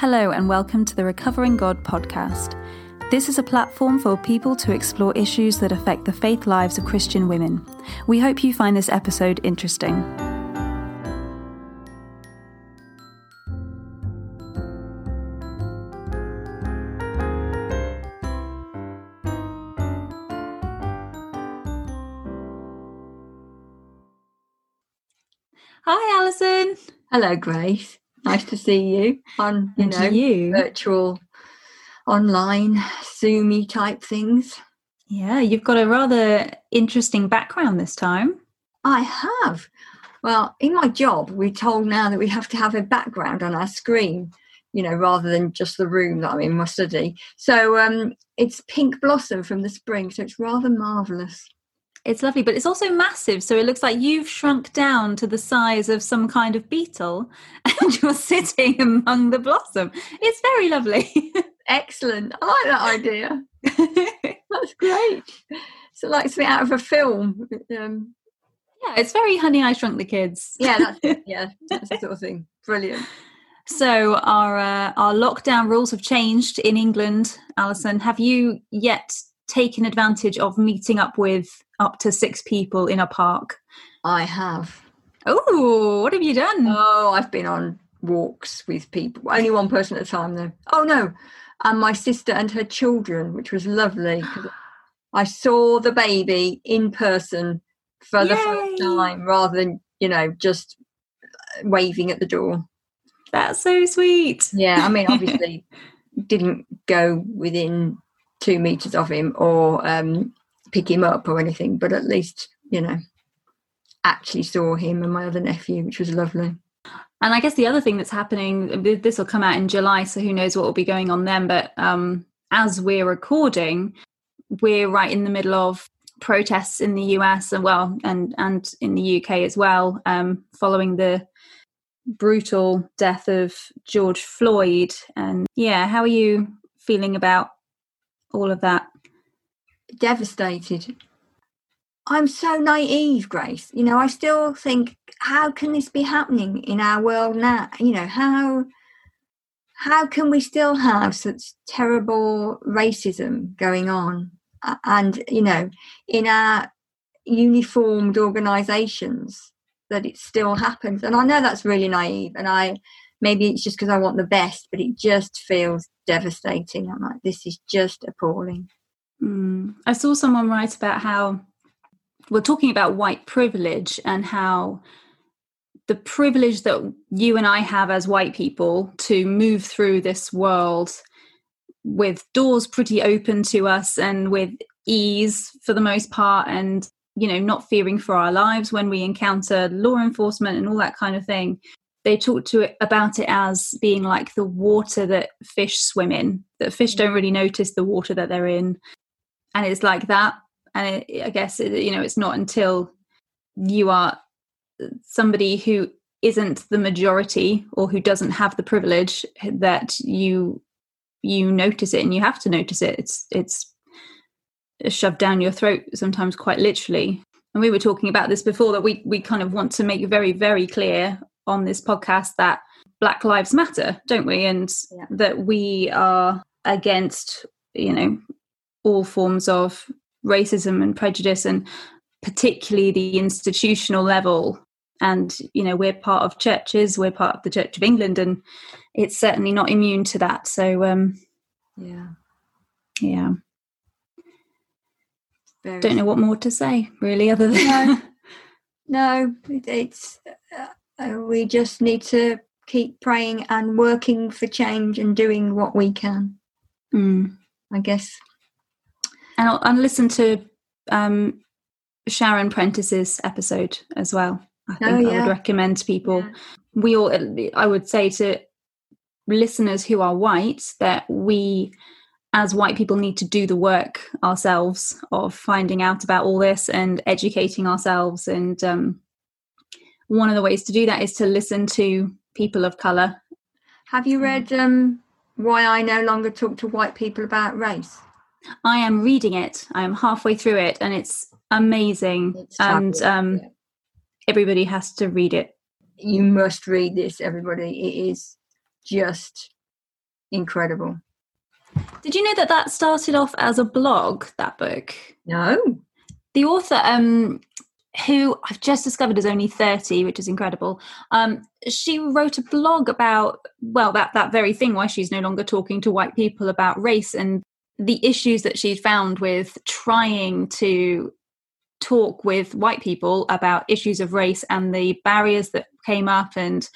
Hello, and welcome to the Recovering God podcast. This is a platform for people to explore issues that affect the faith lives of Christian women. We hope you find this episode interesting. Hi, Alison. Hello, Grace. Nice to see you on you And know you. virtual, online, Zoomy type things. Yeah, you've got a rather interesting background this time. I have. Well, in my job, we're told now that we have to have a background on our screen, you know, rather than just the room that I'm in my study. So um, it's pink blossom from the spring, so it's rather marvelous. It's lovely, but it's also massive. So it looks like you've shrunk down to the size of some kind of beetle and you're sitting among the blossom. It's very lovely. Excellent. I like that idea. That's great. So like something out of a film. Um, yeah, it's very Honey, I Shrunk the Kids. yeah, that's it. Yeah, that's the sort of thing. Brilliant. So our uh, our lockdown rules have changed in England. Alison, have you yet taken advantage of meeting up with up to six people in a park? I have. Oh, what have you done? Oh, I've been on walks with people. Only one person at a time, though. Oh no, and my sister and her children, which was lovely. I saw the baby in person for the first time, rather than you know just waving at the door. That's so sweet. Yeah, I mean, obviously, didn't go within two meters of him or um, pick him up or anything, but at least you know actually saw him and my other nephew, which was lovely. And I guess the other thing that's happening, this will come out in July, so who knows what will be going on then. But um, as we're recording, we're right in the middle of protests in the US and well, and and in the UK as well, um, following the brutal death of George Floyd. And yeah, how are you feeling about all of that? Devastated. I'm so naive, Grace. You know, I still think, how can this be happening in our world now? You know, how how can we still have such terrible racism going on? And you know, in our uniformed organisations, that it still happens. And I know that's really naive, and I maybe it's just because I want the best, but it just feels devastating. I'm like, this is just appalling. Mm. I saw someone write about how we're talking about white privilege and how the privilege that you and I have as white people to move through this world with doors pretty open to us and with ease for the most part and you know not fearing for our lives when we encounter law enforcement and all that kind of thing they talk to it about it as being like the water that fish swim in that fish don't really notice the water that they're in and it's like that. And it, i guess it, you know it's not until you are somebody who isn't the majority or who doesn't have the privilege that you you notice it and you have to notice it. It's it's shoved down your throat sometimes quite literally. And we were talking about this before that we we kind of want to make very very clear on this podcast that black lives matter don't we? And Yeah. that we are against you know all forms of racism and prejudice and particularly the institutional level and you know we're part of churches we're part of the church of england and it's certainly not immune to that so um Yeah. yeah Very don't know what more to say really other than No. No, it's uh, uh, we just need to keep praying and working for change and doing what we can. Mm. I guess. And I'll, and listen to um sharon prentis's episode as well. I think Oh, i would recommend to people. Yeah. we all i would say to listeners who are white that we as white people need to do the work ourselves of finding out about all this and educating ourselves. And um, one of the ways to do that is to listen to people of color. Have you read um, Why I No Longer Talk to White People About Race? I am reading it i am halfway through it and it's amazing It's and um, yeah. everybody has to read it You must read this, everybody. It is just incredible. Did you know that that started off as a blog? That book. No. The author, um, who I've just discovered is only 30, which is incredible. Um, she wrote a blog about, well, that, that very thing, why she's no longer talking to white people about race and the issues that she'd found with trying to talk with white people about issues of race and the barriers that came up and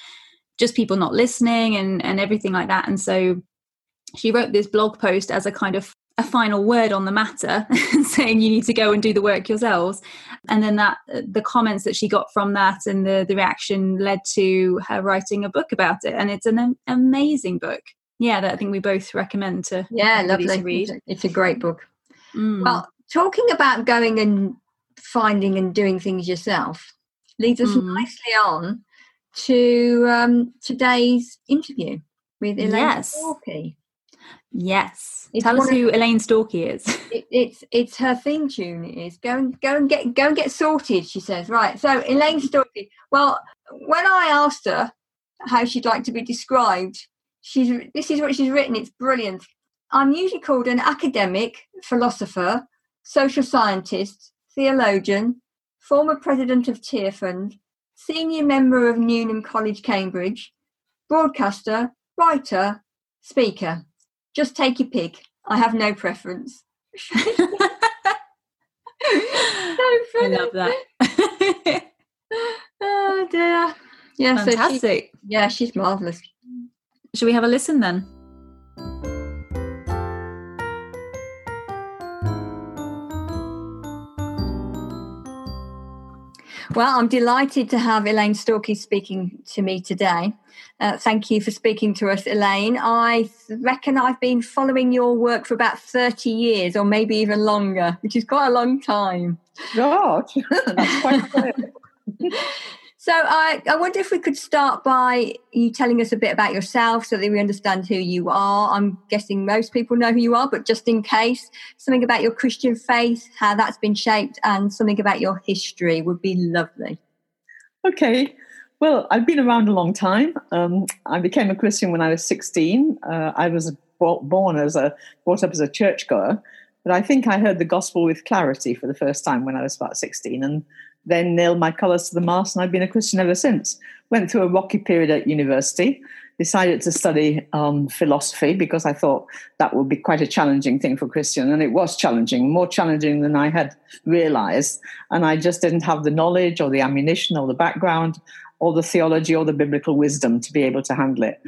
just people not listening and, and everything like that. And so she wrote this blog post as a kind of a final word on the matter saying you need to go and do the work yourselves. And then that the comments that she got from that and the, the reaction led to her writing a book about it. And it's an amazing book yeah that i think we both recommend to yeah lovely to read it's a, great book Mm. well talking about going and finding and doing things yourself leads us Mm. nicely on to um, today's interview with Elaine Yes. Storkey. yes It's tell us one of- who elaine storkey is It, it's it's her theme tune. It is go and go and get go and get sorted. She says right. So Elaine Storkey. Well, when I asked her how she'd like to be described, she's this is what she's written. It's brilliant. I'm usually called an academic, philosopher, social scientist, theologian, former president of Tearfund, senior member of Newnham College, Cambridge, broadcaster, writer, speaker. Just take your pick. I have no preference. so i love that Oh dear. Yeah, so she, fantastic yeah, she's marvelous. Shall we have a listen then? Well, I'm delighted to have Elaine Storkey speaking to me today. Uh, thank you for speaking to us, Elaine. I reckon I've been following your work for about 30 years or maybe even longer, which is quite a long time. God, that's quite clear. So I, I wonder if we could start by you telling us a bit about yourself so that we understand who you are. I'm guessing most people know who you are, but just in case, something about your Christian faith, how that's been shaped, and something about your history would be lovely. Okay. Well, I've been around a long time. Um, I became a Christian when I was 16. Uh, I was born as a brought up as a churchgoer, but I think I heard the gospel with clarity for the first time when I was about 16, and then nailed my colours to the mast, and I've been a Christian ever since. Went through a rocky period at university. Decided to study um, philosophy because I thought that would be quite a challenging thing for Christian, and it was challenging, more challenging than I had realised. And I just didn't have the knowledge or the ammunition or the background or the theology or the biblical wisdom to be able to handle it.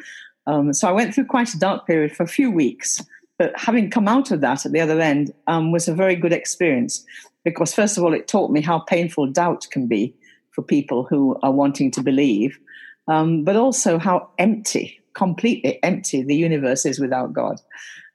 Um, so I went through quite a dark period for a few weeks. But having come out of that at the other end um, was a very good experience because, first of all, it taught me how painful doubt can be for people who are wanting to believe, um, but also how empty, completely empty the universe is without God.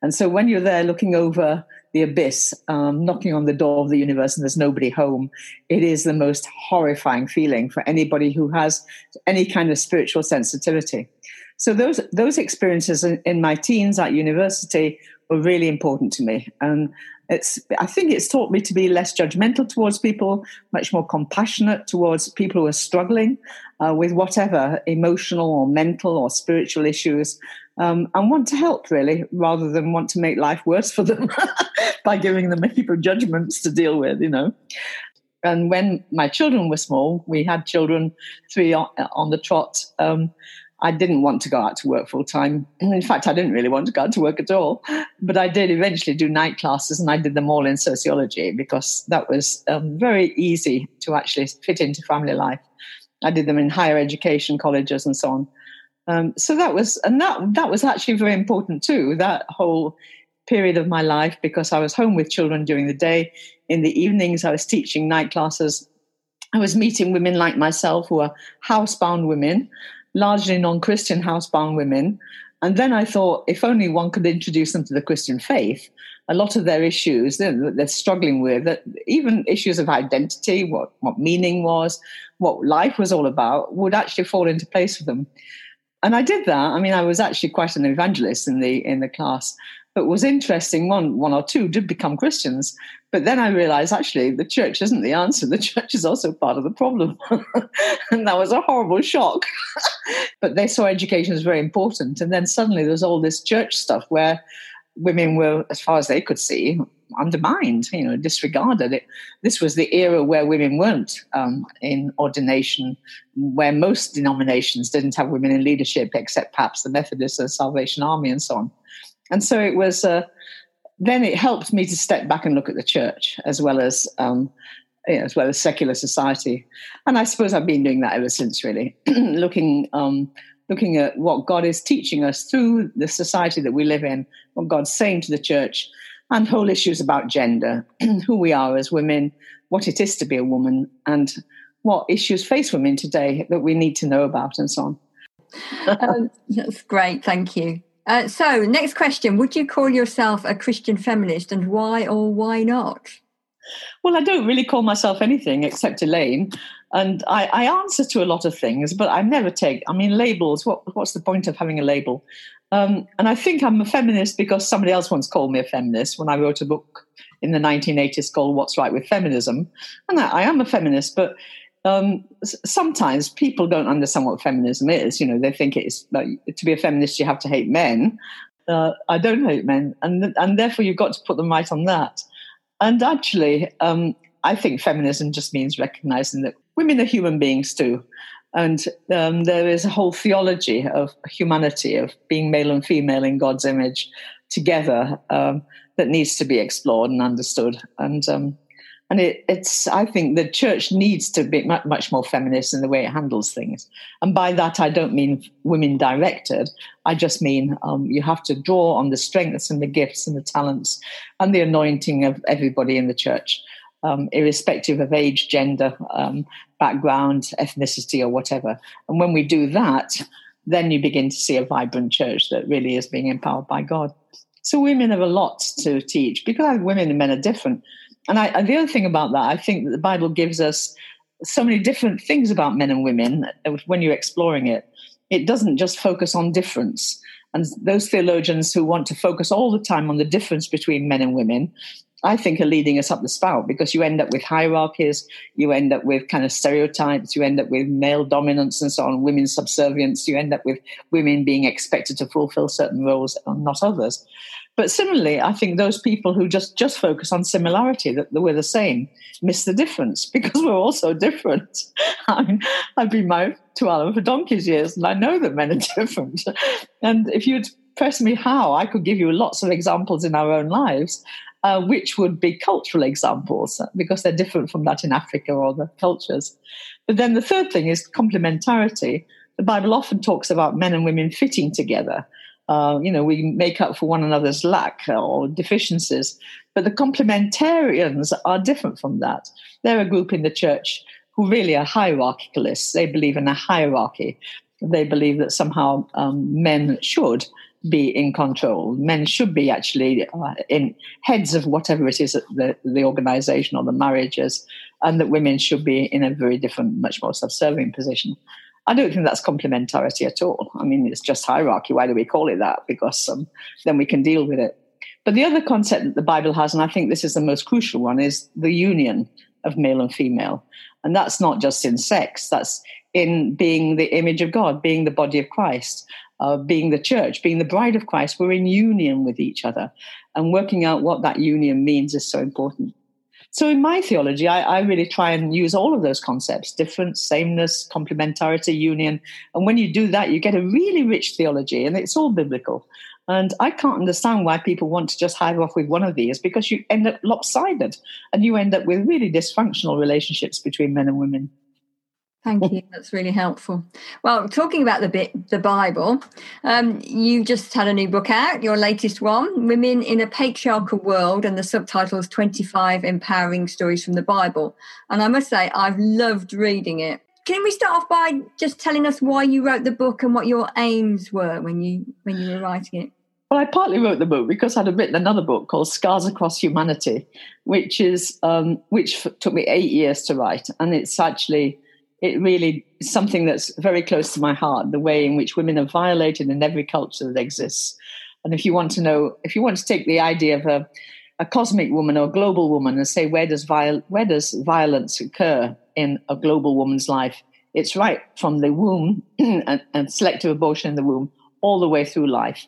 And so when you're there looking over the abyss, um, knocking on the door of the universe, and there's nobody home, it is the most horrifying feeling for anybody who has any kind of spiritual sensitivity. So those those experiences in, in my teens at university were really important to me, and it's I think it's taught me to be less judgmental towards people, much more compassionate towards people who are struggling uh, with whatever emotional or mental or spiritual issues, um, and want to help really, rather than want to make life worse for them by giving them a heap of judgments to deal with, you know. And when my children were small, we had children three on, on the trot. Um, I didn't want to go out to work full time. In fact, I didn't really want to go out to work at all. But I did eventually do night classes, and I did them all in sociology because that was um, very easy to actually fit into family life. I did them in higher education colleges and so on. Um, so that was, and that that was actually very important too. That whole period of my life because I was home with children during the day. In the evenings, I was teaching night classes. I was meeting women like myself who are housebound women largely non Christian housebound women. And then I thought, if only one could introduce them to the Christian faith, a lot of their issues that they're struggling with, that even issues of identity, what, what meaning was, what life was all about, would actually fall into place for them. And I did that. I mean, I was actually quite an evangelist in the in the class. But was interesting, one, one or two did become Christians. But then I realized actually the church isn't the answer. The church is also part of the problem. and that was a horrible shock. but they saw education as very important. And then suddenly there was all this church stuff where women were, as far as they could see, undermined, you know, disregarded. It, this was the era where women weren't um, in ordination, where most denominations didn't have women in leadership, except perhaps the Methodists and Salvation Army and so on. And so it was. Uh, then it helped me to step back and look at the church as well as um, you know, as well as secular society. And I suppose I've been doing that ever since, really, looking um, looking at what God is teaching us through the society that we live in, what God's saying to the church, and whole issues about gender, who we are as women, what it is to be a woman, and what issues face women today that we need to know about, and so on. um, that's great, thank you. Uh, so, next question Would you call yourself a Christian feminist, and why or why not? Well, I don't really call myself anything except Elaine. And I, I, answer to a lot of things, but I never take, I mean, labels, what, what's the point of having a label? Um, and I think I'm a feminist because somebody else once called me a feminist when I wrote a book in the 1980s called What's Right with Feminism. And I, I am a feminist, but um, sometimes people don't understand what feminism is. You know, they think it's like, to be a feminist, you have to hate men. Uh, I don't hate men, and and therefore you've got to put them right on that. And actually, um, I think feminism just means recognizing that women are human beings too. And um, there is a whole theology of humanity, of being male and female in God's image together um, that needs to be explored and understood. And um, and it, it's I think the church needs to be much more feminist in the way it handles things. And by that I don't mean women directed. I just mean um, you have to draw on the strengths and the gifts and the talents and the anointing of everybody in the church um, irrespective of age, gender, um, background, ethnicity, or whatever. And when we do that, then you begin to see a vibrant church that really is being empowered by God. So women have a lot to teach because women and men are different. And, I, and the other thing about that, I think that the Bible gives us so many different things about men and women uh, when you're exploring it. It doesn't just focus on difference. And those theologians who want to focus all the time on the difference between men and women I think are leading us up the spout because you end up with hierarchies, you end up with kind of stereotypes, you end up with male dominance and so on, women's subservience, you end up with women being expected to fulfill certain roles and not others. But similarly, I think those people who just just focus on similarity, that, we're the same, miss the difference because we're all so different. I mean, I've been married to Alan for donkey's years, and I know that men are different. And if you'd press me how, I could give you lots of examples in our own lives uh, which would be cultural examples because they're different from that in Africa or other cultures. But then the third thing is complementarity. The Bible often talks about men and women fitting together. Uh, you know, we make up for one another's lack or deficiencies. But the complementarians are different from that. They're a group in the church who really are hierarchicalists. They believe in a hierarchy. They believe that somehow um, men should be in control. Men should be actually uh, in heads of whatever it is the, the organization or the marriages, and that women should be in a very different, much more subservient position. I don't think that's complementarity at all. I mean, it's just hierarchy. Why do we call it that? Because um, then we can deal with it. But the other concept that the Bible has, and I think this is the most crucial one, is the union of male and female. And that's not just in sex, that's in being the image of God, being the body of Christ uh, being the church, being the bride of Christ, we're in union with each other. And working out what that union means is so important. So, in my theology, I, I, really try and use all of those concepts difference, sameness, complementarity, union. And when you do that, you get a really rich theology, and it's all biblical. And I can't understand why people want to just hive off with one of these because you end up lopsided and you end up with really dysfunctional relationships between men and women. Thank you. That's really helpful. Well, talking about the bit, the Bible, um, you just had a new book out, your latest one, "Women in a Patriarchal World," and the subtitle is "25 Empowering Stories from the Bible." And I must say, I've loved reading it. Can we start off by just telling us why you wrote the book and what your aims were when you when you were writing it? Well, I partly wrote the book because I'd written another book called Scars Across Humanity, which is um, which took me eight years to write, and it's actually it really is something that's very close to my heart the way in which women are violated in every culture that exists And if you want to know, if you want to take the idea of a, a cosmic woman or a global woman and say where does viol- where does violence occur in a global woman's life, it's right from the womb and, and selective abortion in the womb all the way through life.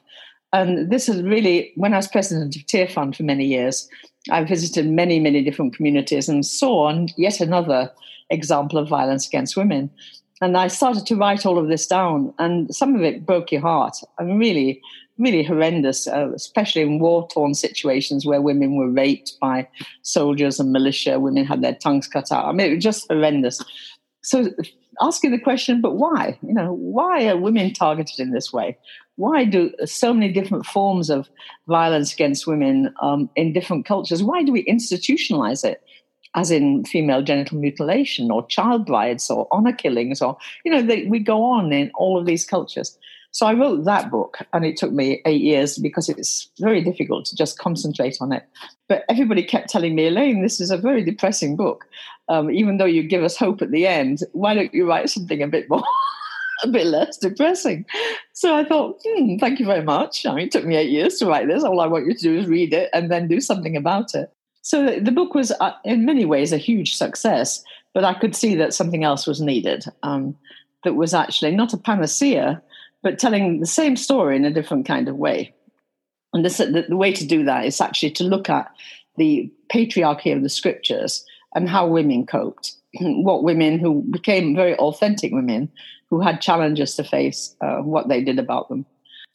And this is really when I was president of Tearfund for many years. I visited many, many different communities and saw yet another example of violence against women. And I started to write all of this down, and some of it broke your heart. I mean, really, really horrendous, uh, especially in war torn situations where women were raped by soldiers and militia, women had their tongues cut out. I mean, it was just horrendous. So, asking the question, but why? You know, why are women targeted in this way? Why do so many different forms of violence against women um, in different cultures? Why do we institutionalize it? as in female genital mutilation or child brides or honor killings or you know they, we go on in all of these cultures so i wrote that book and it took me eight years because it's very difficult to just concentrate on it but everybody kept telling me elaine this is a very depressing book um, even though you give us hope at the end why don't you write something a bit more a bit less depressing. So I thought, hmm, thank you very much. I mean, it took me eight years to write this. All I want you to do is read it and then do something about it. So the book was, uh, in many ways, a huge success, but I could see that something else was needed um, that was actually not a panacea, but telling the same story in a different kind of way. And this, the, the way to do that is actually to look at the patriarchy of the scriptures and how women coped. what women who became very authentic women who had challenges to face, uh, what they did about them.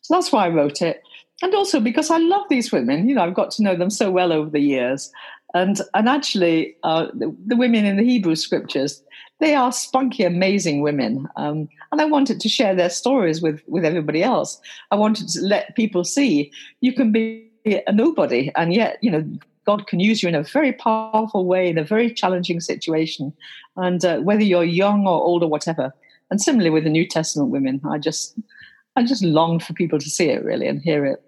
So that's why I wrote it and also because I love these women. You know, I've got to know them so well over the years, and and actually, uh, the, the, women in the Hebrew scriptures, they are spunky, amazing women, um, and I wanted to share their stories with with everybody else. I wanted to let people see you can be a nobody, and yet you know. God can use you in a very powerful way in a very challenging situation, and uh, whether you're young or old or whatever. And similarly with the New Testament women, I just I just long for people to see it really and hear it.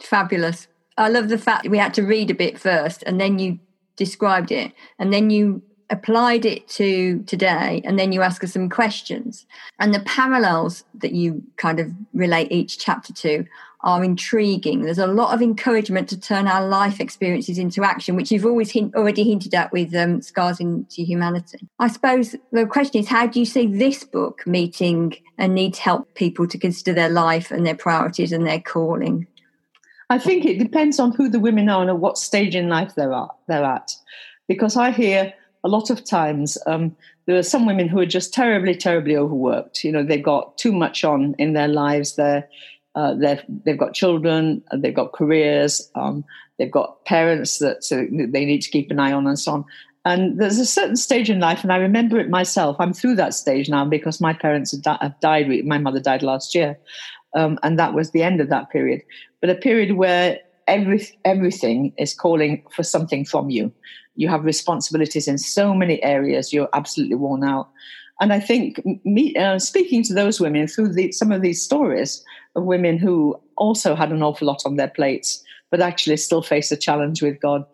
Fabulous. I love the fact we had to read a bit first and then you described it and then you applied it to today and then you ask us some questions and the parallels that you kind of relate each chapter to are intriguing. There's a lot of encouragement to turn our life experiences into action, which you've always hint, already hinted at with um, Scars into Humanity. I suppose the question is how do you see this book meeting a need to help people to consider their life and their priorities and their calling? I think it depends on who the women are and at what stage in life they're at. They're at. Because I hear a lot of times um, there are some women who are just terribly, terribly overworked. You know, they've got too much on in their lives. They're uh, they've got children, uh, they've got careers, um, they've got parents that so they need to keep an eye on, and so on. And there's a certain stage in life, and I remember it myself. I'm through that stage now because my parents have, have died. My mother died last year, um, and that was the end of that period. But a period where every, everything is calling for something from you. You have responsibilities in so many areas. You're absolutely worn out. And I think me, uh, speaking to those women through the, some of these stories of women who also had an awful lot on their plates, but actually still face a challenge with God,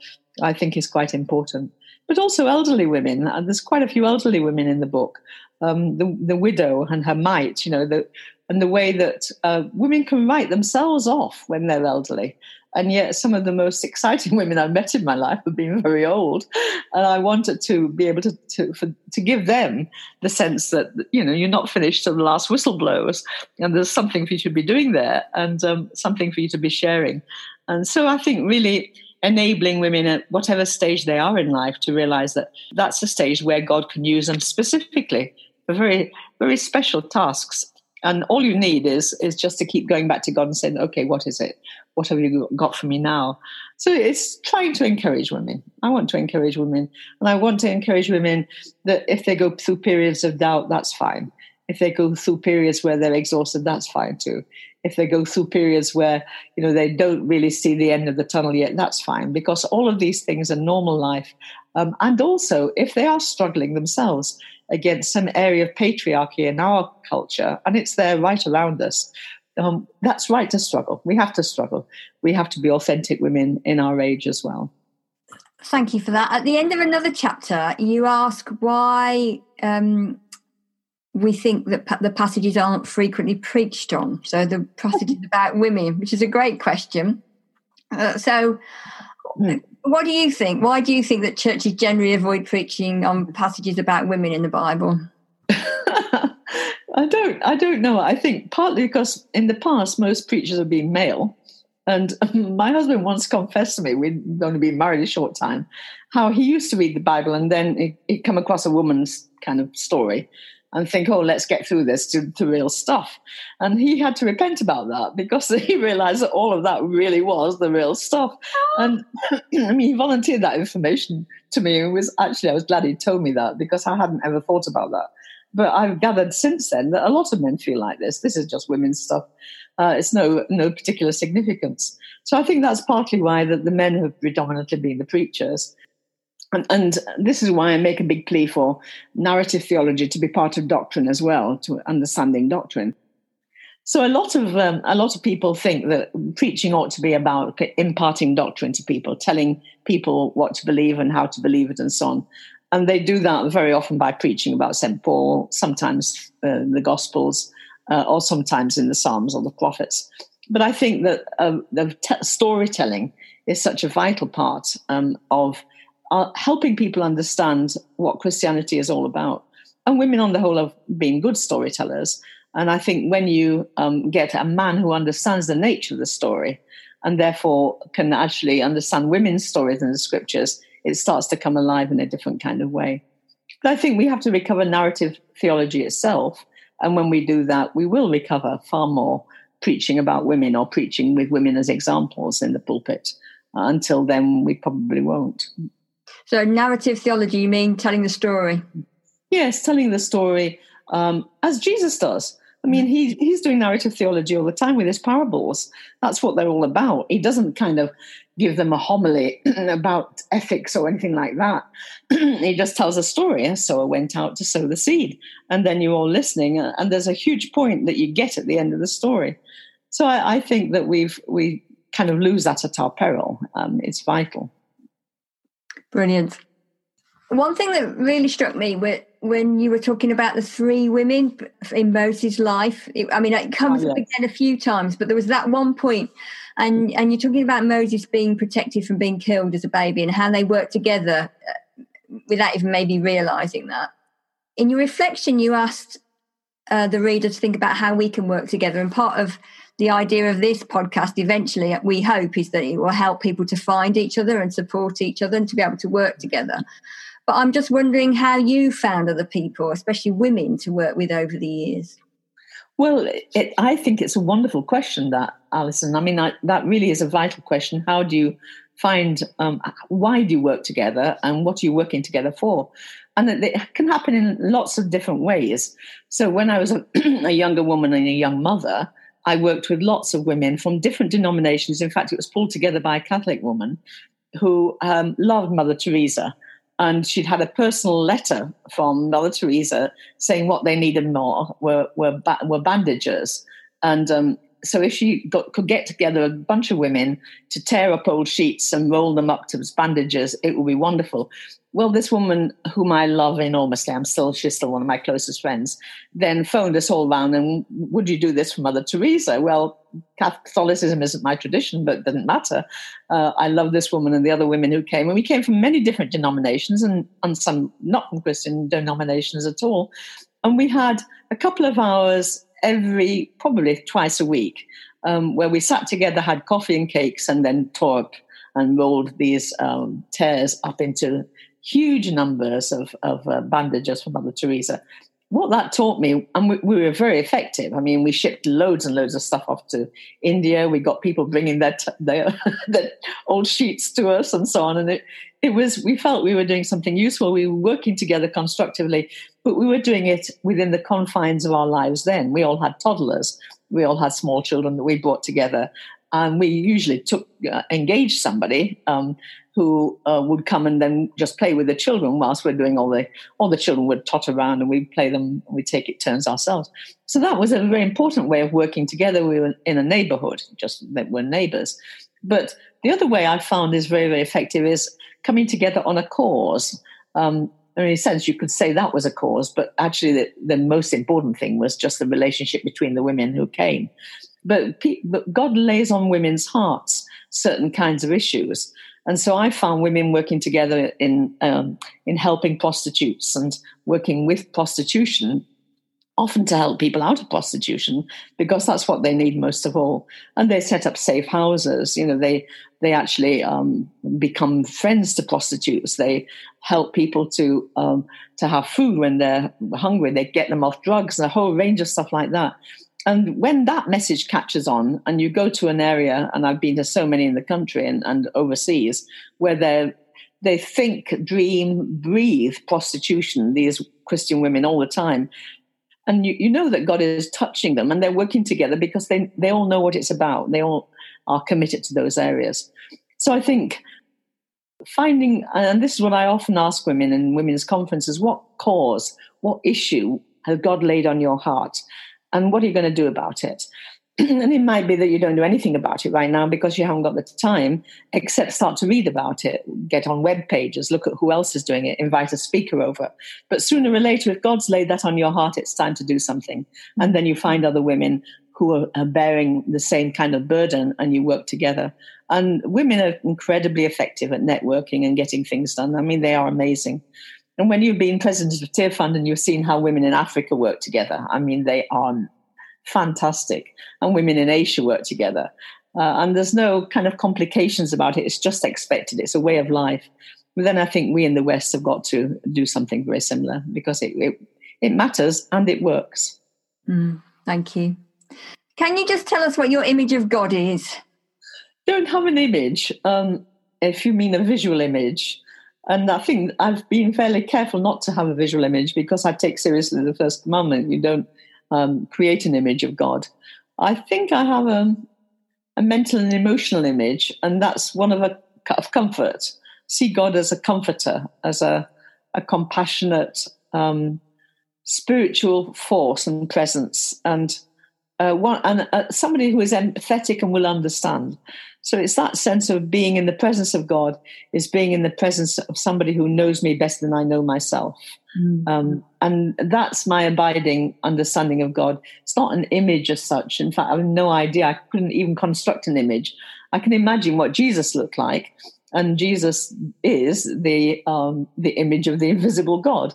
I think is quite important. But also elderly women, and there's quite a few elderly women in the book. Um, the, the widow and her mite, you know, the, and the way that uh, women can write themselves off when they're elderly. And yet, some of the most exciting women I've met in my life have been very old, and I wanted to be able to to, for, to give them the sense that you know you're not finished till the last whistle blows, and there's something for you to be doing there, and um, something for you to be sharing. And so, I think really enabling women at whatever stage they are in life to realize that that's a stage where God can use them specifically for very very special tasks and all you need is is just to keep going back to God and saying, okay, what is it? What have you got for me now? So it's trying to encourage women. I want to encourage women, and I want to encourage women that if they go through periods of doubt, that's fine. If they go through periods where they're exhausted, that's fine too. If they go through periods where you know they don't really see the end of the tunnel yet, that's fine because all of these things are normal life. Um, and also, if they are struggling themselves, against some area of patriarchy in our culture, and it's there right around us. Um, that's right to struggle. We have to struggle. We have to be authentic women in our age as well. Thank you for that. At the end of another chapter, you ask why um, we think that pa- the passages aren't frequently preached on. So the passages about women, which is a great question. Uh, so, mm. What do you think? Why do you think that churches generally avoid preaching on passages about women in the Bible? I don't. I don't know. I think partly because in the past most preachers have been male, and my husband once confessed to me, we'd only been married a short time, how he used to read the Bible and then he'd come across a woman's kind of story and think, oh, let's get through this to, to real stuff. And he had to repent about that because he realized that all of that really was the real stuff. And I mean, he volunteered that information to me. It was actually, I was glad he told me that because I hadn't ever thought about that. But I've gathered since then that a lot of men feel like this. This is just women's stuff. Uh, it's no no particular significance. So I think that's partly why that the men have predominantly been the preachers. And, and, this is why I make a big plea for narrative theology to be part of doctrine as well, to understanding doctrine. So a lot of um, a lot of people think that preaching ought to be about imparting doctrine to people, telling people what to believe and how to believe it, and so on. And they do that very often by preaching about St. Paul, sometimes uh, the Gospels, uh, or sometimes in the Psalms or the prophets. But I think that uh, the t- storytelling is such a vital part um, of uh, helping people understand what Christianity is all about. And women, on the whole, have been good storytellers. And I think when you um, get a man who understands the nature of the story and therefore can actually understand women's stories in the scriptures, it starts to come alive in a different kind of way. But I think we have to recover narrative theology itself. And when we do that, we will recover far more preaching about women or preaching with women as examples in the pulpit. Uh, until then, we probably won't. So, narrative theology, you mean telling the story? Yes, telling the story um, as Jesus does. I mean, he, he's doing narrative theology all the time with his parables. That's what they're all about. He doesn't kind of give them a homily about ethics or anything like that. he just tells a story. So I went out to sow the seed. And then you're all listening. Uh, and there's a huge point that you get at the end of the story. So I, I think that we've we kind of lose that at our peril. Um, it's vital. Brilliant. One thing that really struck me when you were talking about the three women in Moses' life, it, I mean, it comes oh, yeah. up again a few times, but there was that one point, and and you're talking about Moses being protected from being killed as a baby and how they work together uh, without even maybe realizing that. In your reflection, you asked uh, the reader to think about how we can work together, and part of the idea of this podcast eventually we hope is that it will help people to find each other and support each other and to be able to work together. But i'm just wondering how you found other people especially women to work with over the years. Well it, i think it's a wonderful question that alison. I mean I, that really is a vital question. How do you find um, why do you work together and what are you working together for? And it can happen in lots of different ways. So when i was a, a younger woman and a young mother I worked with lots of women from different denominations. In fact, it was pulled together by a Catholic woman who um, loved Mother Teresa. And she'd had a personal letter from Mother Teresa saying what they needed more were, were, ba- were bandages. And um, so if she got, could get together a bunch of women to tear up old sheets and roll them up to bandages, it would be wonderful. Well, this woman, whom I love enormously, I'm still she's still one of my closest friends, then phoned us all round and would you do this for Mother Teresa? Well, Catholicism isn't my tradition, but it doesn't matter. Uh, I love this woman and the other women who came, and we came from many different denominations and, and some not from Christian denominations at all. And we had a couple of hours every, probably twice a week, um, where we sat together, had coffee and cakes, and then tore and rolled these um, tears up into huge numbers of, of uh, bandages for Mother Teresa. What that taught me, and we, we, were very effective. I mean, we shipped loads and loads of stuff off to India. We got people bringing their, t- their, their old sheets to us and so on. And it, it was, we felt we were doing something useful. We were working together constructively, but we were doing it within the confines of our lives then. We all had toddlers. We all had small children that we brought together. And we usually took uh, engaged somebody um, who uh, would come and then just play with the children whilst we're doing all the all the children would tot around and we'd play them we take it turns ourselves. So that was a very important way of working together. We were in a neighborhood just that we're neighbors. But the other way i found is very very effective is coming together on a cause. Um, in a sense, you could say that was a cause, but actually, the, the most important thing was just the relationship between the women who came. But, but God lays on women's hearts certain kinds of issues. And so I found women working together in um, in helping prostitutes and working with prostitution often to help people out of prostitution because that's what they need most of all. And they set up safe houses. You know, they they actually um, become friends to prostitutes. They help people to um, to have food when they're hungry. They get them off drugs and a whole range of stuff like that. And when that message catches on, and you go to an area, and I've been to so many in the country and, and overseas, where they they think, dream, breathe prostitution. These Christian women all the time, and you, you know that God is touching them and they're working together because they, they all know what it's about. They all are committed to those areas. So I think finding, and this is what I often ask women in women's conferences what cause, what issue has God laid on your heart? And what are you going to do about it? and it might be that you don't do anything about it right now because you haven't got the time, except start to read about it, get on web pages, look at who else is doing it, invite a speaker over. But sooner or later, if God's laid that on your heart, it's time to do something. And then you find other women who are, bearing the same kind of burden and you work together. And women are incredibly effective at networking and getting things done. I mean, they are amazing. And when you've been president of Tearfund and you've seen how women in Africa work together, I mean, they are fantastic. And women in Asia work together. Uh, and there's no kind of complications about it. It's just expected. It's a way of life. But then I think we in the West have got to do something very similar because it, it, it matters and it works. Mm, thank you. Can you just tell us what your image of God is? Don't have an image, um, if you mean a visual image. And I think I've been fairly careful not to have a visual image because I take seriously the first commandment. You don't um, create an image of God. I think I have a, a mental and emotional image, and that's one of a of comfort. See God as a comforter, as a a compassionate um, spiritual force and presence, and uh, one and uh, somebody who is empathetic and will understand. So it's that sense of being in the presence of God is being in the presence of somebody who knows me better than I know myself. Mm. Um, and that's my abiding understanding of God. It's not an image as such. In fact, I have no idea. I couldn't even construct an image. I can imagine what Jesus looked like, and Jesus is the um, the image of the invisible God.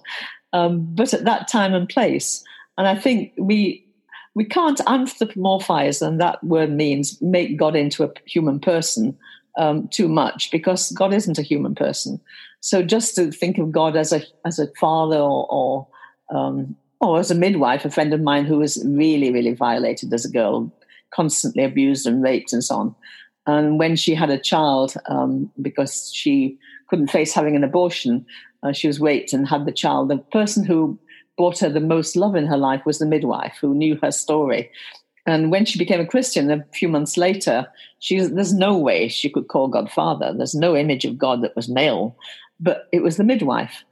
Um, but at that time and place, and I think we we can't anthropomorphize, and that word means make God into a human person um, too much because God isn't a human person. So just to think of God as a as a father or or, um, or as a midwife, a friend of mine who was really really violated as a girl, constantly abused and raped and so on. And when she had a child, um, because she couldn't face having an abortion, uh, she was raped and had the child. The person who brought her the most love in her life was the midwife who knew her story. And when she became a Christian a few months later, she there's no way she could call God Father. There's no image of God that was male, but it was the midwife.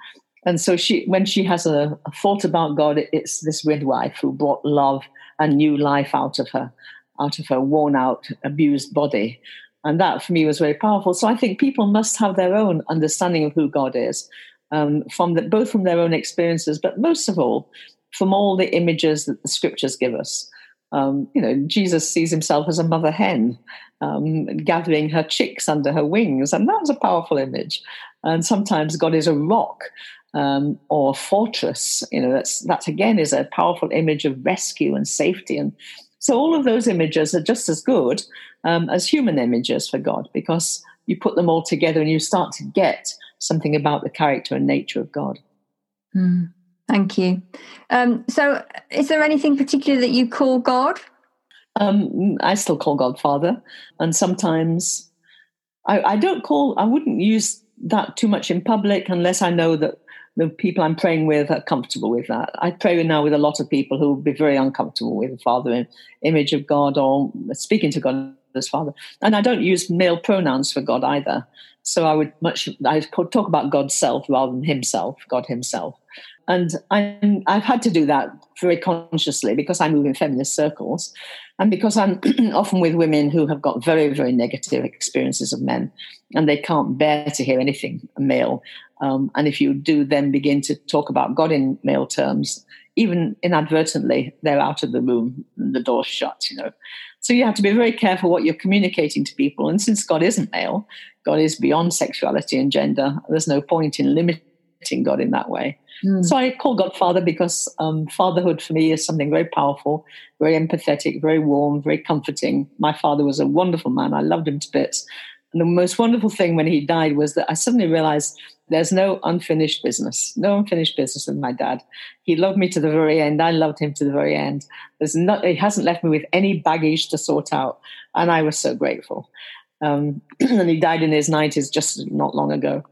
And so she, when she has a, a thought about God, it, it's this midwife who brought love and new life out of her, out of her worn out, abused body. And that for me was very powerful. So I think people must have their own understanding of who God is um, from the, both from their own experiences, but most of all from all the images that the scriptures give us. Um, you know, Jesus sees himself as a mother hen um, gathering her chicks under her wings, and that's a powerful image. And sometimes God is a rock um, or a fortress. You know, that's that again is a powerful image of rescue and safety. And so, all of those images are just as good um, as human images for God because you put them all together and you start to get something about the character and nature of God. Mm, thank you. Um, so, is there anything particular that you call God? Um, I still call God Father, and sometimes I, I don't call. I wouldn't use that too much in public unless I know that the people I'm praying with are comfortable with that. I pray now with a lot of people who would be very uncomfortable with the Father image of God or speaking to God as Father. And I don't use male pronouns for God either. So I would much I talk about God's self rather than Himself, God Himself. And i have had to do that very consciously because I move in feminist circles. And because I'm often with women who have got very, very negative experiences of men and they can't bear to hear anything male. Um, and if you do then begin to talk about God in male terms, even inadvertently, they're out of the room the door's shut, you know. So you have to be very careful what you're communicating to people. And since God isn't male, God is beyond sexuality and gender, there's no point in limiting God in that way. Mm. So I call God Father because um, fatherhood for me is something very powerful, very empathetic, very warm, very comforting. My father was a wonderful man. I loved him to bits. And the most wonderful thing when he died was that I suddenly realized there's no unfinished business, no unfinished business with my dad. He loved me to the very end. I loved him to the very end. There's not, he hasn't left me with any baggage to sort out. And I was so grateful. Um, and he died in his 90s just not long ago.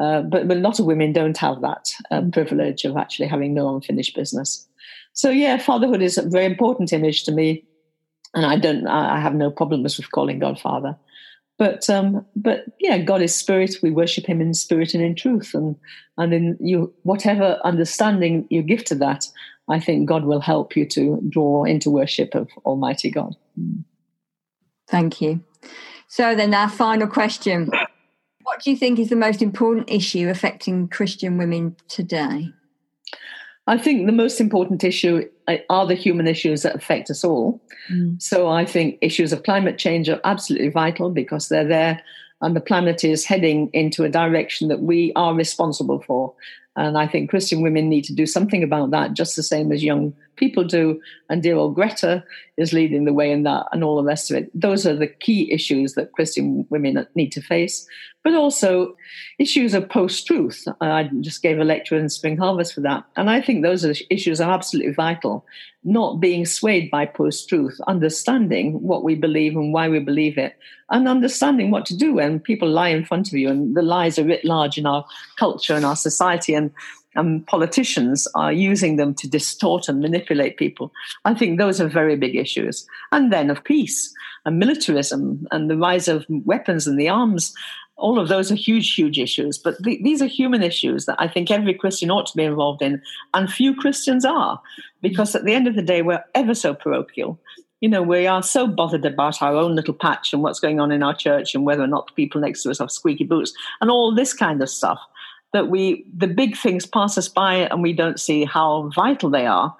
Uh, but, but a lot of women don't have that um, privilege of actually having no unfinished business. So yeah, fatherhood is a very important image to me, and I don't. I have no problems with calling God Father. But um, but yeah, God is spirit. We worship Him in spirit and in truth, and and in you whatever understanding you give to that, I think God will help you to draw into worship of Almighty God. Thank you. So then, our final question what do you think is the most important issue affecting Christian women today? I think the most important issue uh, are the human issues that affect us all. Mm. So I think issues of climate change are absolutely vital because they're there and the planet is heading into a direction that we are responsible for. And I think Christian women need to do something about that, just the same as young people do. And dear old Greta is leading the way in that and all the rest of it. Those are the key issues that Christian women need to face but also issues of post truth. I just gave a lecture in Spring Harvest for that. And I think those issues are absolutely vital. Not being swayed by post truth, understanding what we believe and why we believe it, and understanding what to do when people lie in front of you. And the lies are writ large in our culture and our society. And and politicians are using them to distort and manipulate people. I think those are very big issues. And then of peace and militarism and the rise of weapons and the arms all of those are huge, huge issues. But these are human issues that I think every Christian ought to be involved in, and few Christians are, because at the end of the day, we're ever so parochial. You know, we are so bothered about our own little patch and what's going on in our church and whether or not the people next to us have squeaky boots and all this kind of stuff that we, the big things pass us by and we don't see how vital they are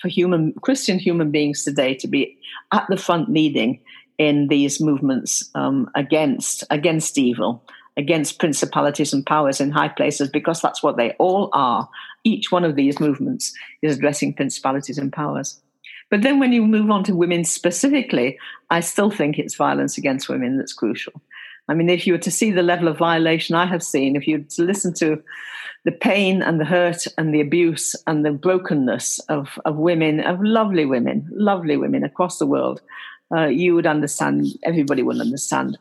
for human, Christian human beings today to be at the front leading in these movements um, against against evil, against principalities and powers in high places, because that's what they all are. Each one of these movements is addressing principalities and powers. But then when you move on to women specifically, I still think it's violence against women that's crucial. I mean, if you were to see the level of violation I have seen, if you to listen to the pain and the hurt and the abuse and the brokenness of, of women, of lovely women, lovely women across the world, uh, you would understand, everybody would understand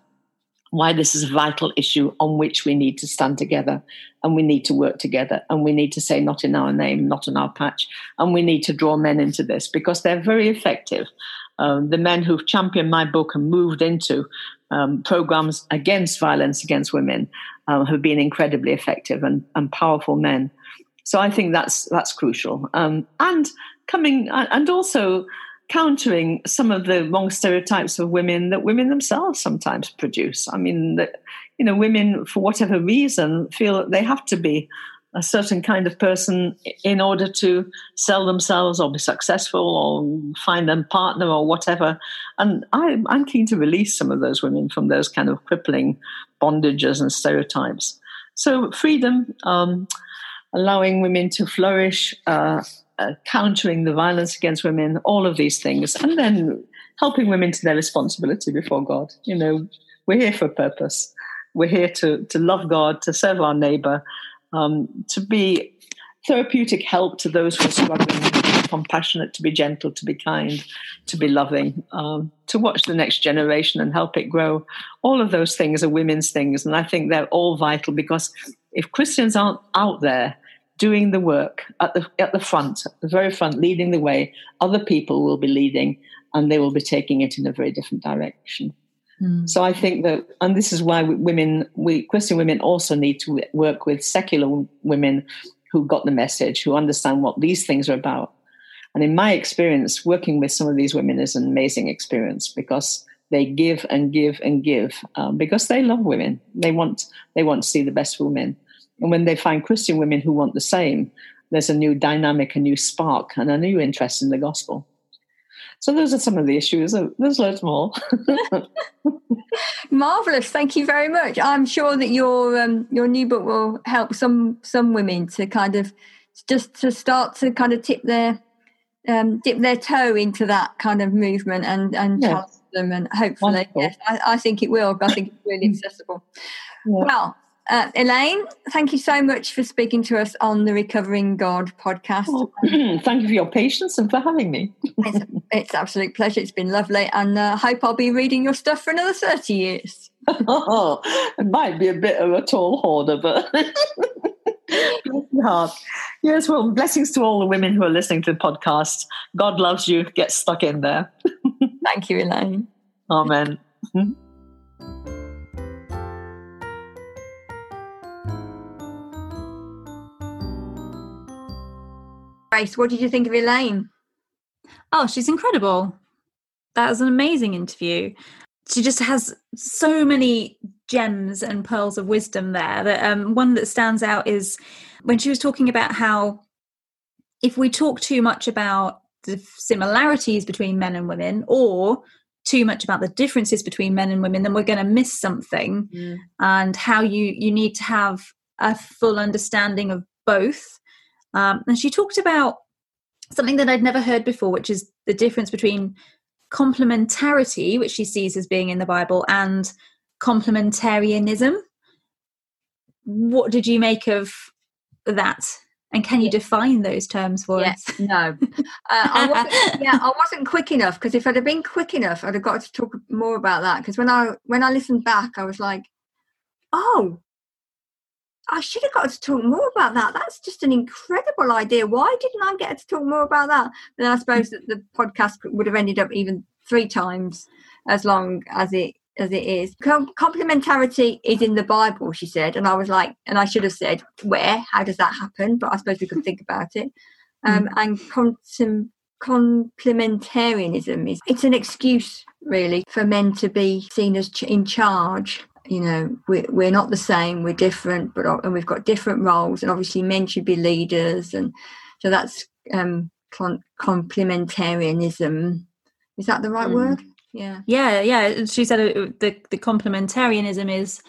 why this is a vital issue on which we need to stand together and we need to work together and we need to say not in our name, not in our patch, and we need to draw men into this because they're very effective. Um, the men who've championed my book and moved into um, programs against violence against women uh, have been incredibly effective and, and, powerful men. So I think that's that's crucial. Um, and coming and also countering some of the wrong stereotypes of women that women themselves sometimes produce. I mean, that you know, women for whatever reason feel that they have to be a certain kind of person in order to sell themselves or be successful or find a partner or whatever. And I, I'm keen to release some of those women from those kind of crippling bondages and stereotypes. So freedom, um, allowing women to flourish. Uh, uh, countering the violence against women, all of these things, and then helping women to their responsibility before God. You know, we're here for a purpose. We're here to to love God, to serve our neighbor, um, to be therapeutic help to those who are struggling, to be compassionate, to be gentle, to be kind, to be loving, um, to watch the next generation and help it grow. All of those things are women's things, and I think they're all vital because if Christians aren't out there doing the work at the at the front, at the very front, leading the way. Other people will be leading, and they will be taking it in a very different direction. Mm. So I think that, and this is why women, we Christian women, also need to work with secular women who got the message, who understand what these things are about. And in my experience, working with some of these women is an amazing experience because they give and give and give um, because they love women. They want they want to see the best women. And when they find Christian women who want the same, there's a new dynamic, a new spark, and a new interest in the gospel. So those are some of the issues. There's loads more. Marvelous! Thank you very much. I'm sure that your um, your new book will help some some women to kind of just to start to kind of tip their um, dip their toe into that kind of movement and and them. And hopefully, yes, I, I, think it will. I think it's really accessible. Yeah. Well, uh, Elaine, thank you so much for speaking to us on the Recovering God podcast. Oh, thank you for your patience and for having me. it's, it's absolute pleasure. It's been lovely, and I uh, hope I'll be reading your stuff for another 30 years. oh, it might be a bit of a tall order, but. hard. Yes, well, blessings to all the women who are listening to the podcast. God loves you. Get stuck in there. Thank you, Elaine. Amen. Grace, what did you think of Elaine? Oh, she's incredible. That was an amazing interview. She just has so many gems and pearls of wisdom there. That um, one that stands out is when she was talking about how if we talk too much about the similarities between men and women, or too much about the differences between men and women, then we're going to miss something. Mm. And how you you need to have a full understanding of both um, and she talked about something that I'd never heard before, which is the difference between complementarity, which she sees as being in the Bible, and complementarianism. What did you make of that? And can you define those terms for yes, us? No. Uh, I wasn't, yeah, I wasn't quick enough because if I'd have been quick enough, I'd have got to talk more about that. Because when I when I listened back, I was like, "Oh, I should have got to talk more about that. That's just an incredible idea. Why didn't I get to talk more about that? Then I suppose that the podcast would have ended up even three times as long as it as it is. Com- complementarity is in the Bible, she said, and I was like, and I should have said where? How does that happen? But I suppose we could think about it. Um, mm. And con- complementarianism is it's an excuse really for men to be seen as ch- in charge you know we're, we're not the same we're different but and we've got different roles and obviously men should be leaders and so that's um complementarianism is that the right mm. word yeah yeah yeah she said the the complementarianism is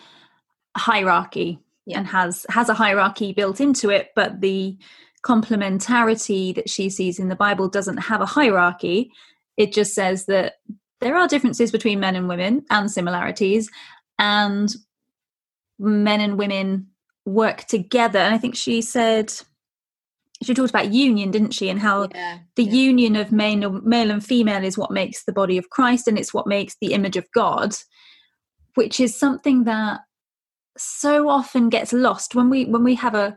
hierarchy yeah. and has has a hierarchy built into it but the complementarity that she sees in the bible doesn't have a hierarchy it just says that there are differences between men and women and similarities and men and women work together. And I think she said she talked about union, didn't she? And how yeah, the yeah. union of male, male and female is what makes the body of Christ, and it's what makes the image of God, which is something that so often gets lost when we when we have a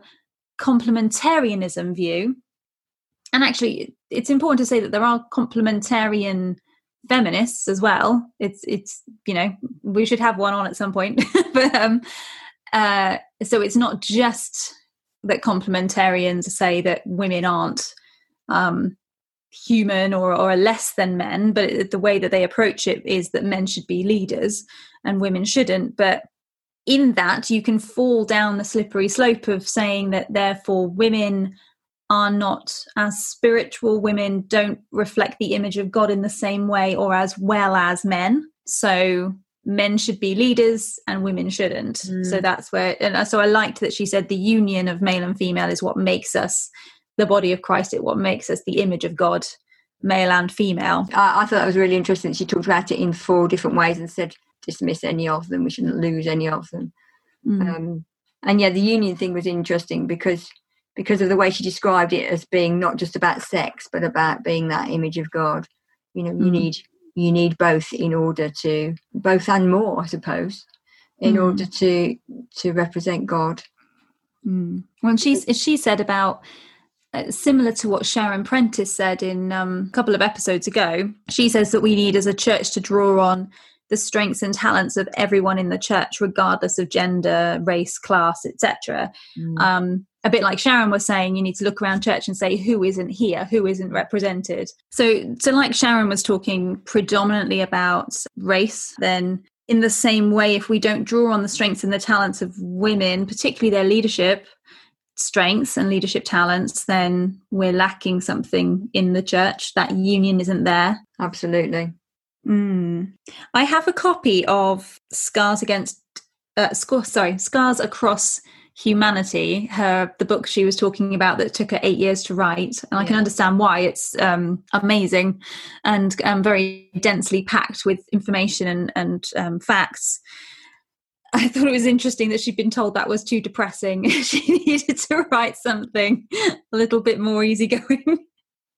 complementarianism view. And actually, it's important to say that there are complementarian feminists as well. It's it's you know we should have one on at some point, but um, uh, so it's not just that complementarians say that women aren't um, human or or less than men, but it, the way that they approach it is that men should be leaders and women shouldn't. But in that, you can fall down the slippery slope of saying that therefore women are not as spiritual women don't reflect the image of God in the same way or as well as men. So men should be leaders and women shouldn't. Mm. So that's where, and so I liked that she said the union of male and female is what makes us the body of Christ, it what makes us the image of God, male and female. I, I thought that was really interesting. She talked about it in four different ways and said dismiss any of them, we shouldn't lose any of them. Mm. Um, and yeah, the union thing was interesting because because of the way she described it as being not just about sex but about being that image of god you know mm. you need you need both in order to both and more i suppose in mm. order to to represent god mm. well she's she said about uh, similar to what Sharon Prentis said in um, a couple of episodes ago. She says that we need, as a church, to draw on the strengths and talents of everyone in the church, regardless of gender, race, class, etc. Mm. Um, a bit like Sharon was saying, you need to look around church and say who isn't here, who isn't represented. So, so like Sharon was talking predominantly about race, then in the same way, if we don't draw on the strengths and the talents of women, particularly their leadership strengths and leadership talents, then we're lacking something in the church. That union isn't there. Absolutely. Mm. I have a copy of Scars Against, uh, sorry, Scars Across Humanity, her the book she was talking about that took her eight years to write, and I can understand why. It's um, amazing and um, very densely packed with information and, and um, facts. I thought it was interesting that she'd been told that was too depressing. she needed to write something a little bit more easygoing.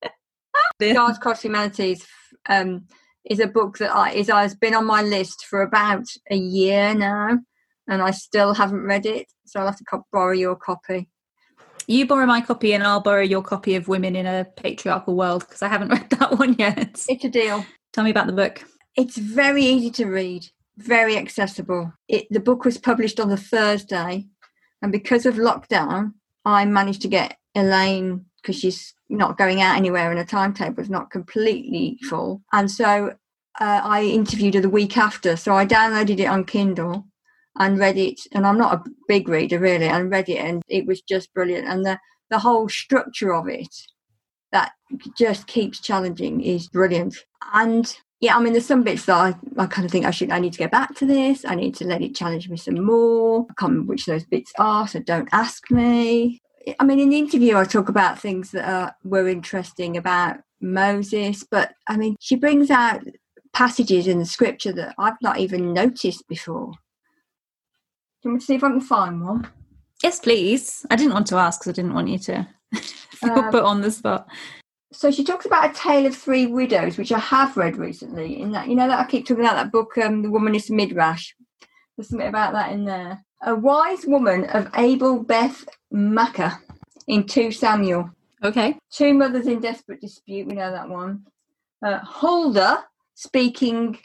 Scars Across Humanities um, is a book that I, is, has been on my list for about a year now, and I still haven't read it. So I'll have to co- borrow your copy. You borrow my copy, and I'll borrow your copy of Women in a Patriarchal World because I haven't read that one yet. It's a deal. Tell me about the book. It's very easy to read, very accessible. It, the book was published on the Thursday, and because of lockdown, I managed to get Elaine because she's not going out anywhere and a timetable was not completely full. And so uh, I interviewed her the week after. So I downloaded it on Kindle and read it. And I'm not a big reader really, and read it, and it was just brilliant. And the the whole structure of it that just keeps challenging is brilliant. And yeah, I mean, there's some bits that I, I kind of think I should, I need to get back to this. I need to let it challenge me some more. I can't remember which those bits are, so don't ask me. I mean, in the interview, I talk about things that are, were interesting about Moses, but I mean, she brings out passages in the scripture that I've not even noticed before. Do you want me to see if I can find one? Yes, please. I didn't want to ask because I didn't want you to um, put on the spot. So she talks about a tale of three widows, which I have read recently. In that, you know, that I keep talking about that book, um, "The Womanist Midrash." There's something about that in there. A wise woman of Abel Beth Makkah in 2 Samuel. Okay. Two mothers in desperate dispute. We know that one. Uh, Huldah speaking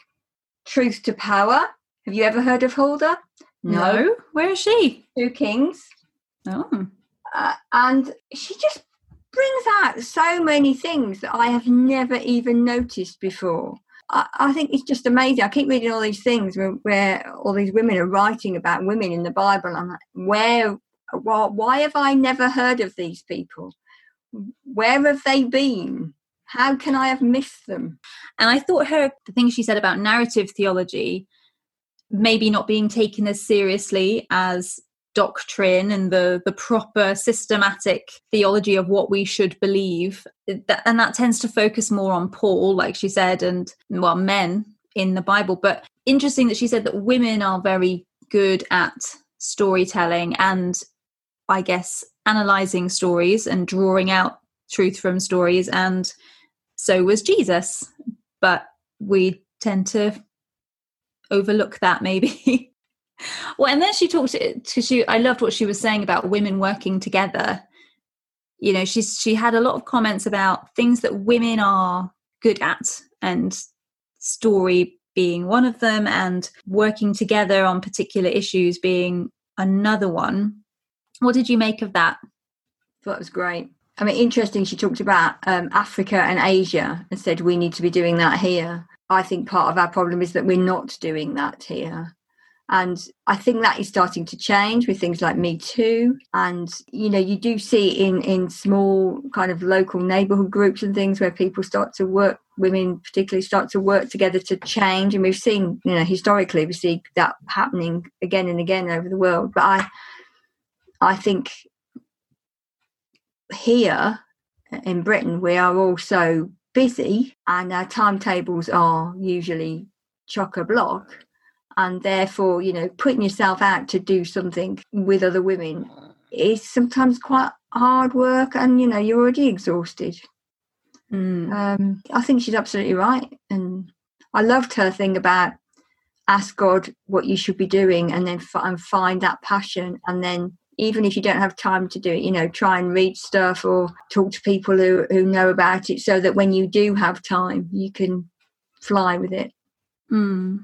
truth to power. Have you ever heard of Huldah? No. no. Where is she? Two Kings. Oh. Uh, and she just brings out so many things that I have never even noticed before. I, think it's just amazing. I keep reading all these things where, where, all these women are writing about women in the Bible. I'm like, where, well, why have I never heard of these people? Where have they been? How can I have missed them? And I thought her, the thing she said about narrative theology, maybe not being taken as seriously as doctrine and the the proper systematic theology of what we should believe and that tends to focus more on paul like she said and well men in the bible. But interesting that she said that women are very good at storytelling and i guess analyzing stories and drawing out truth from stories and so was jesus. But we tend to overlook that maybe well, and then she talked to, she. I loved what she was saying about women working together. You know, she's she had a lot of comments about things that women are good at, and story being one of them, and working together on particular issues being another one. What did you make of that? That was great. I mean, interesting. She talked about um, Africa and Asia and said we need to be doing that here. I think part of our problem is that we're not doing that here. And I think that is starting to change with things like Me Too. And, you know, you do see in, in small kind of local neighborhood groups and things where people start to work, women particularly start to work together to change. And we've seen, you know, historically, we see that happening again and again over the world. But I, I think here in Britain, we are all so busy and our timetables are usually chock a block and therefore you know putting yourself out to do something with other women is sometimes quite hard work and you know you're already exhausted mm. um, i think she's absolutely right and i loved her thing about ask god what you should be doing and then f- and find that passion and then even if you don't have time to do it you know try and read stuff or talk to people who, who know about it so that when you do have time you can fly with it mm.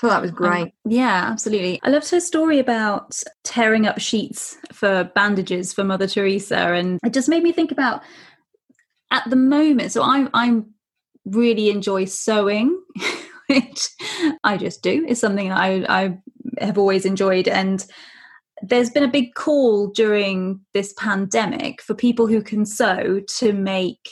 Thought that was great. Um, yeah, absolutely. I loved her story about tearing up sheets for bandages for Mother Teresa, and it just made me think about at the moment. So I'm I'm really enjoy sewing, which I just do. It's something I I have always enjoyed, and there's been a big call during this pandemic for people who can sew to make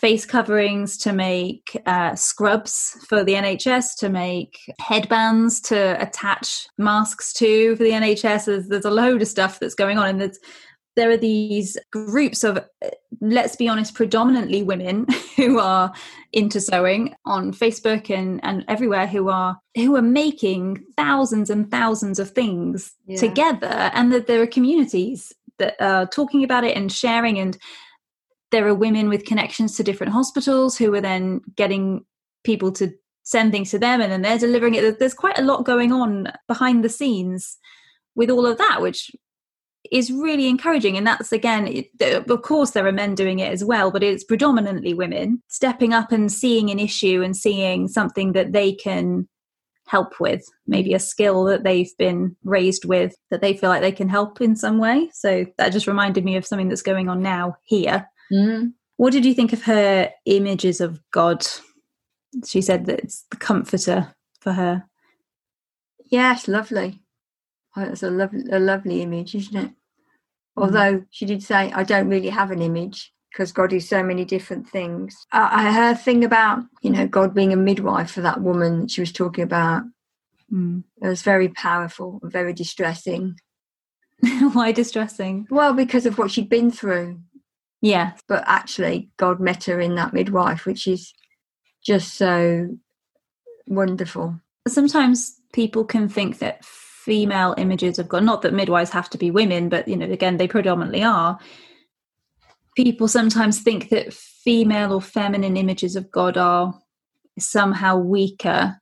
face coverings, to make uh, scrubs for the NHS, to make headbands to attach masks to for the NHS. There's, there's a load of stuff that's going on, and there's there are these groups of let's be honest predominantly women who are into sewing on facebook and, and everywhere who are who are making thousands and thousands of things yeah. together and that there are communities that are talking about it and sharing and there are women with connections to different hospitals who are then getting people to send things to them and then they're delivering it. There's quite a lot going on behind the scenes with all of that which is really encouraging. And that's again of course there are men doing it as well but it's predominantly women stepping up and seeing an issue and seeing something that they can help with maybe a skill that they've been raised with that they feel like they can help in some way. So that just reminded me of something that's going on now here mm. what did you think of her images of god she said that it's the comforter for her yes lovely Oh, it's a lovely, a lovely image, isn't it? Mm. Although she did say, I don't really have an image because God is so many different things. I, I heard thing about, you know, God being a midwife for that woman she was talking about. Mm. It was very powerful, and very distressing. Why distressing? Well, because of what she'd been through. Yeah. But actually, God met her in that midwife, which is just so wonderful. Sometimes people can think that female images of God, not that midwives have to be women, but you know, again, they predominantly are. People sometimes think that female or feminine images of God are somehow weaker,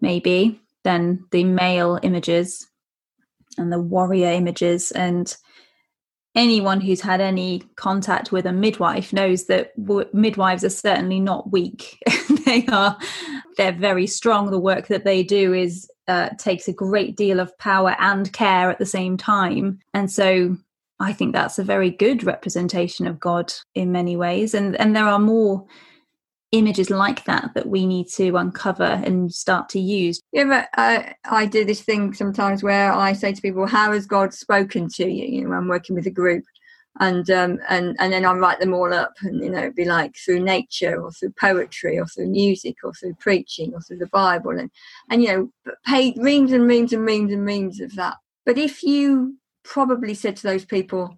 maybe, than the male images and the warrior images. And anyone who's had any contact with a midwife knows that w- midwives are certainly not weak. they are they're very strong. The work that they do is uh, takes a great deal of power and care at the same time. And so I think that's a very good representation of God in many ways. And and there are more images like that that we need to uncover and start to use. Yeah, but uh, I do this thing sometimes where I say to people, "How has God spoken to you?" You know, I'm working with a group, and um, and and then I write them all up, and you know, it'd be like through nature or through poetry or through music or through preaching or through the Bible, and and you know, pay reams and reams and reams and reams of that. But if you probably said to those people,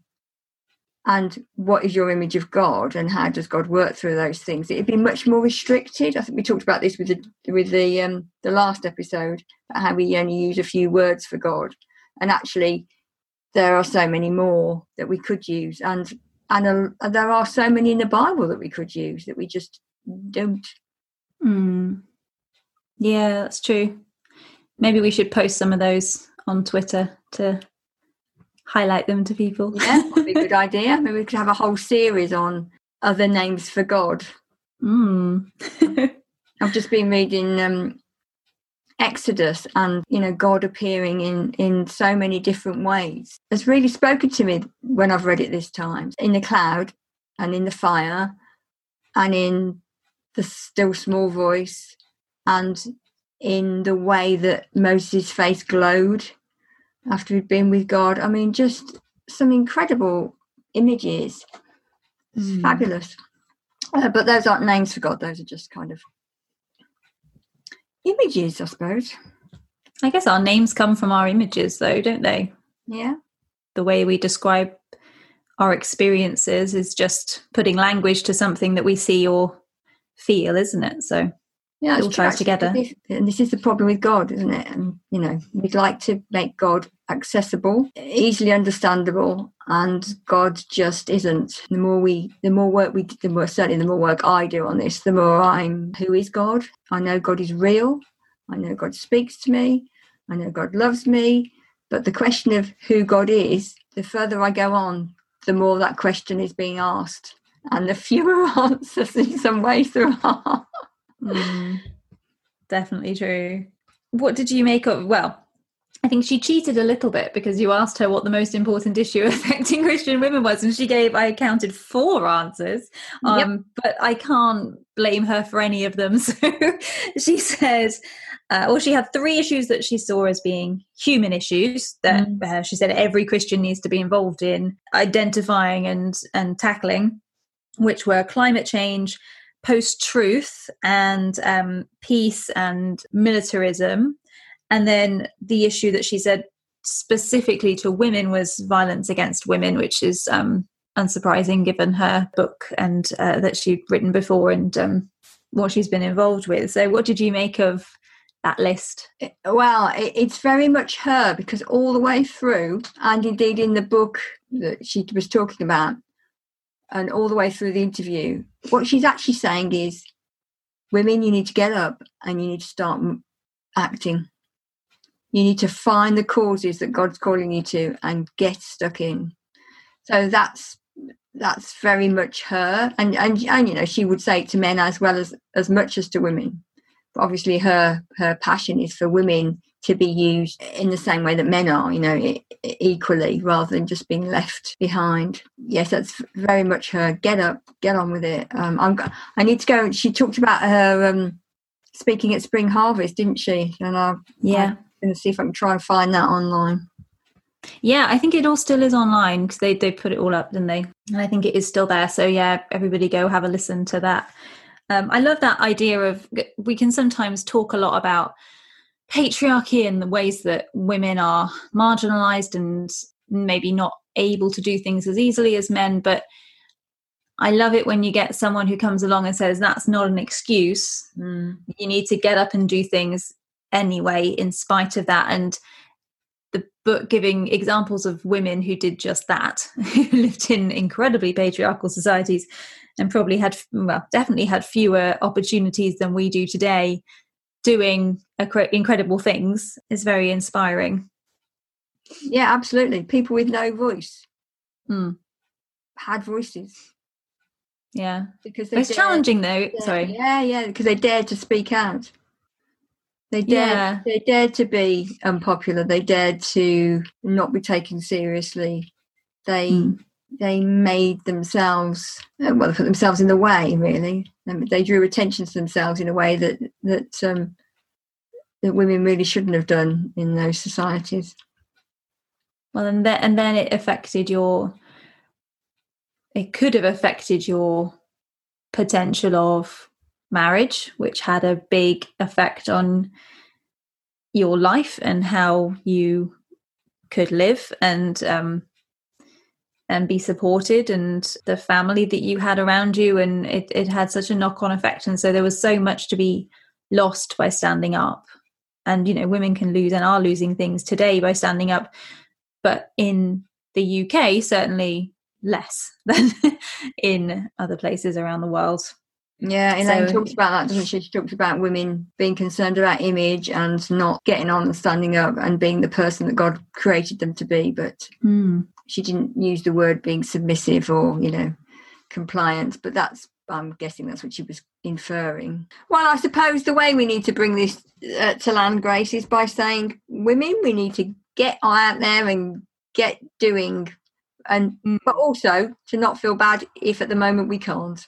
and what is your image of God, and how does God work through those things, it'd be much more restricted. I think we talked about this with the with the um, the last episode, about how we only use a few words for God, and actually there are so many more that we could use. And and uh, there are so many in the bible that we could use that we just don't. Mm. yeah that's true. Maybe we should post some of those on twitter to highlight them to people. Yeah that'd be a good idea. Maybe we could have a whole series on other names for god. Mm. i've just been reading um, Exodus and you know God appearing in in so many different ways. Has really spoken to me when I've read it this time. In the cloud and in the fire and in the still small voice and in the way that Moses' face glowed after he'd been with God. I mean, just some incredible images. Mm. Fabulous. Uh, but those aren't names for God, those are just kind of images, I suppose. I guess our names come from our images, though, don't they? Yeah. The way we describe our experiences is just putting language to something that we see or feel, isn't it? So yeah, it all ties together. and this is the problem with God, isn't it? And you know, we'd like to make God accessible, easily understandable, and God just isn't. The more we, the more work we, the more certainly the more work I do on this, the more I'm. Who is God? I know God is real. I know God speaks to me. I know God loves me. But the question of who God is, the further I go on, the more that question is being asked, and the fewer answers in some ways there are. Mm, definitely true. what did you make of? Well, I think she cheated a little bit because you asked her what the most important issue affecting Christian women was, and she gave, I counted four answers, um, yep. but I can't blame her for any of them. So she says, uh, well, she had three issues that she saw as being human issues that mm. uh, she said every Christian needs to be involved in identifying and and tackling, which were climate change, post truth, and um, peace and militarism and then the issue that she said specifically to women was violence against women, which is um, unsurprising given her book and uh, that she'd written before and um, what she's been involved with. So, what did you make of that list? Well, it's very much her because all the way through, and indeed in the book that she was talking about, and all the way through the interview, what she's actually saying is, women, you need to get up and you need to start acting you need to find the causes that God's calling you to and get stuck in. So that's that's very much her, and and and you know she would say it to men as well as as much as to women. But obviously, her her passion is for women to be used in the same way that men are, you know, equally, rather than just being left behind. Yes, that's very much her. Get up, get on with it. Um, I'm. I need to go. She talked about her um, speaking at Spring Harvest, didn't she? And I, yeah, going to see if I can try and find that online. Yeah, I think it all still is online because they they put it all up, didn't they? And I think it is still there. So yeah, everybody go have a listen to that. Um, I love that idea of we can sometimes talk a lot about patriarchy and the ways that women are marginalized and maybe not able to do things as easily as men, but I love it when you get someone who comes along and says that's not an excuse. Mm. You need to get up and do things anyway, in spite of that. And the book giving examples of women who did just that, who lived in incredibly patriarchal societies and probably had, well, definitely had fewer opportunities than we do today, doing incredible things is very inspiring. Yeah, absolutely. People with no voice hmm. had voices. Yeah, because it's dared, challenging though. Sorry. Yeah, yeah, because they dared to speak out. They dared, yeah. they dared to be unpopular. They dared to not be taken seriously. They mm. They made themselves uh, well, they put themselves in the way. Really, they drew attention to themselves in a way that that um, that women really shouldn't have done in those societies. Well, and then and then it affected your. It could have affected your potential of marriage, which had a big effect on your life and how you could live and um, and be supported and the family that you had around you and it, it had such a knock-on effect and so there was so much to be lost by standing up and you know women can lose and are losing things today by standing up but in the uk certainly less than in other places around the world yeah, Elaine so, talks about that, doesn't she? She talks about women being concerned about image and not getting on and standing up and being the person that God created them to be. But mm. She didn't use the word being submissive or, you know, compliant. But that's, I'm guessing that's what she was inferring. Well, I suppose the way we need to bring this uh, to land, Grace, is by saying, women, we need to get out there and get doing and but also to not feel bad if at the moment we can't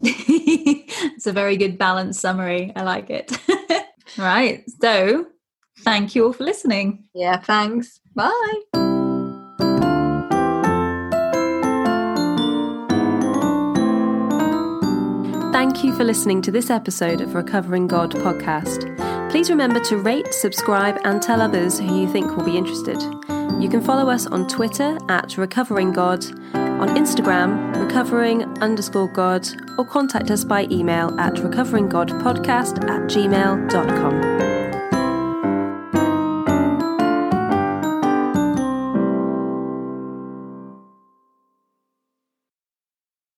it's a very good balanced summary. I like it. right. So thank you all for listening. Yeah, thanks. Bye. Thank you for listening to this episode of Recovering God podcast. Please remember to rate, subscribe, and tell others who you think will be interested. You can follow us on Twitter at Recovering God on Instagram, recovering underscore God, or contact us by email at recoveringgodpodcast at gmail.com.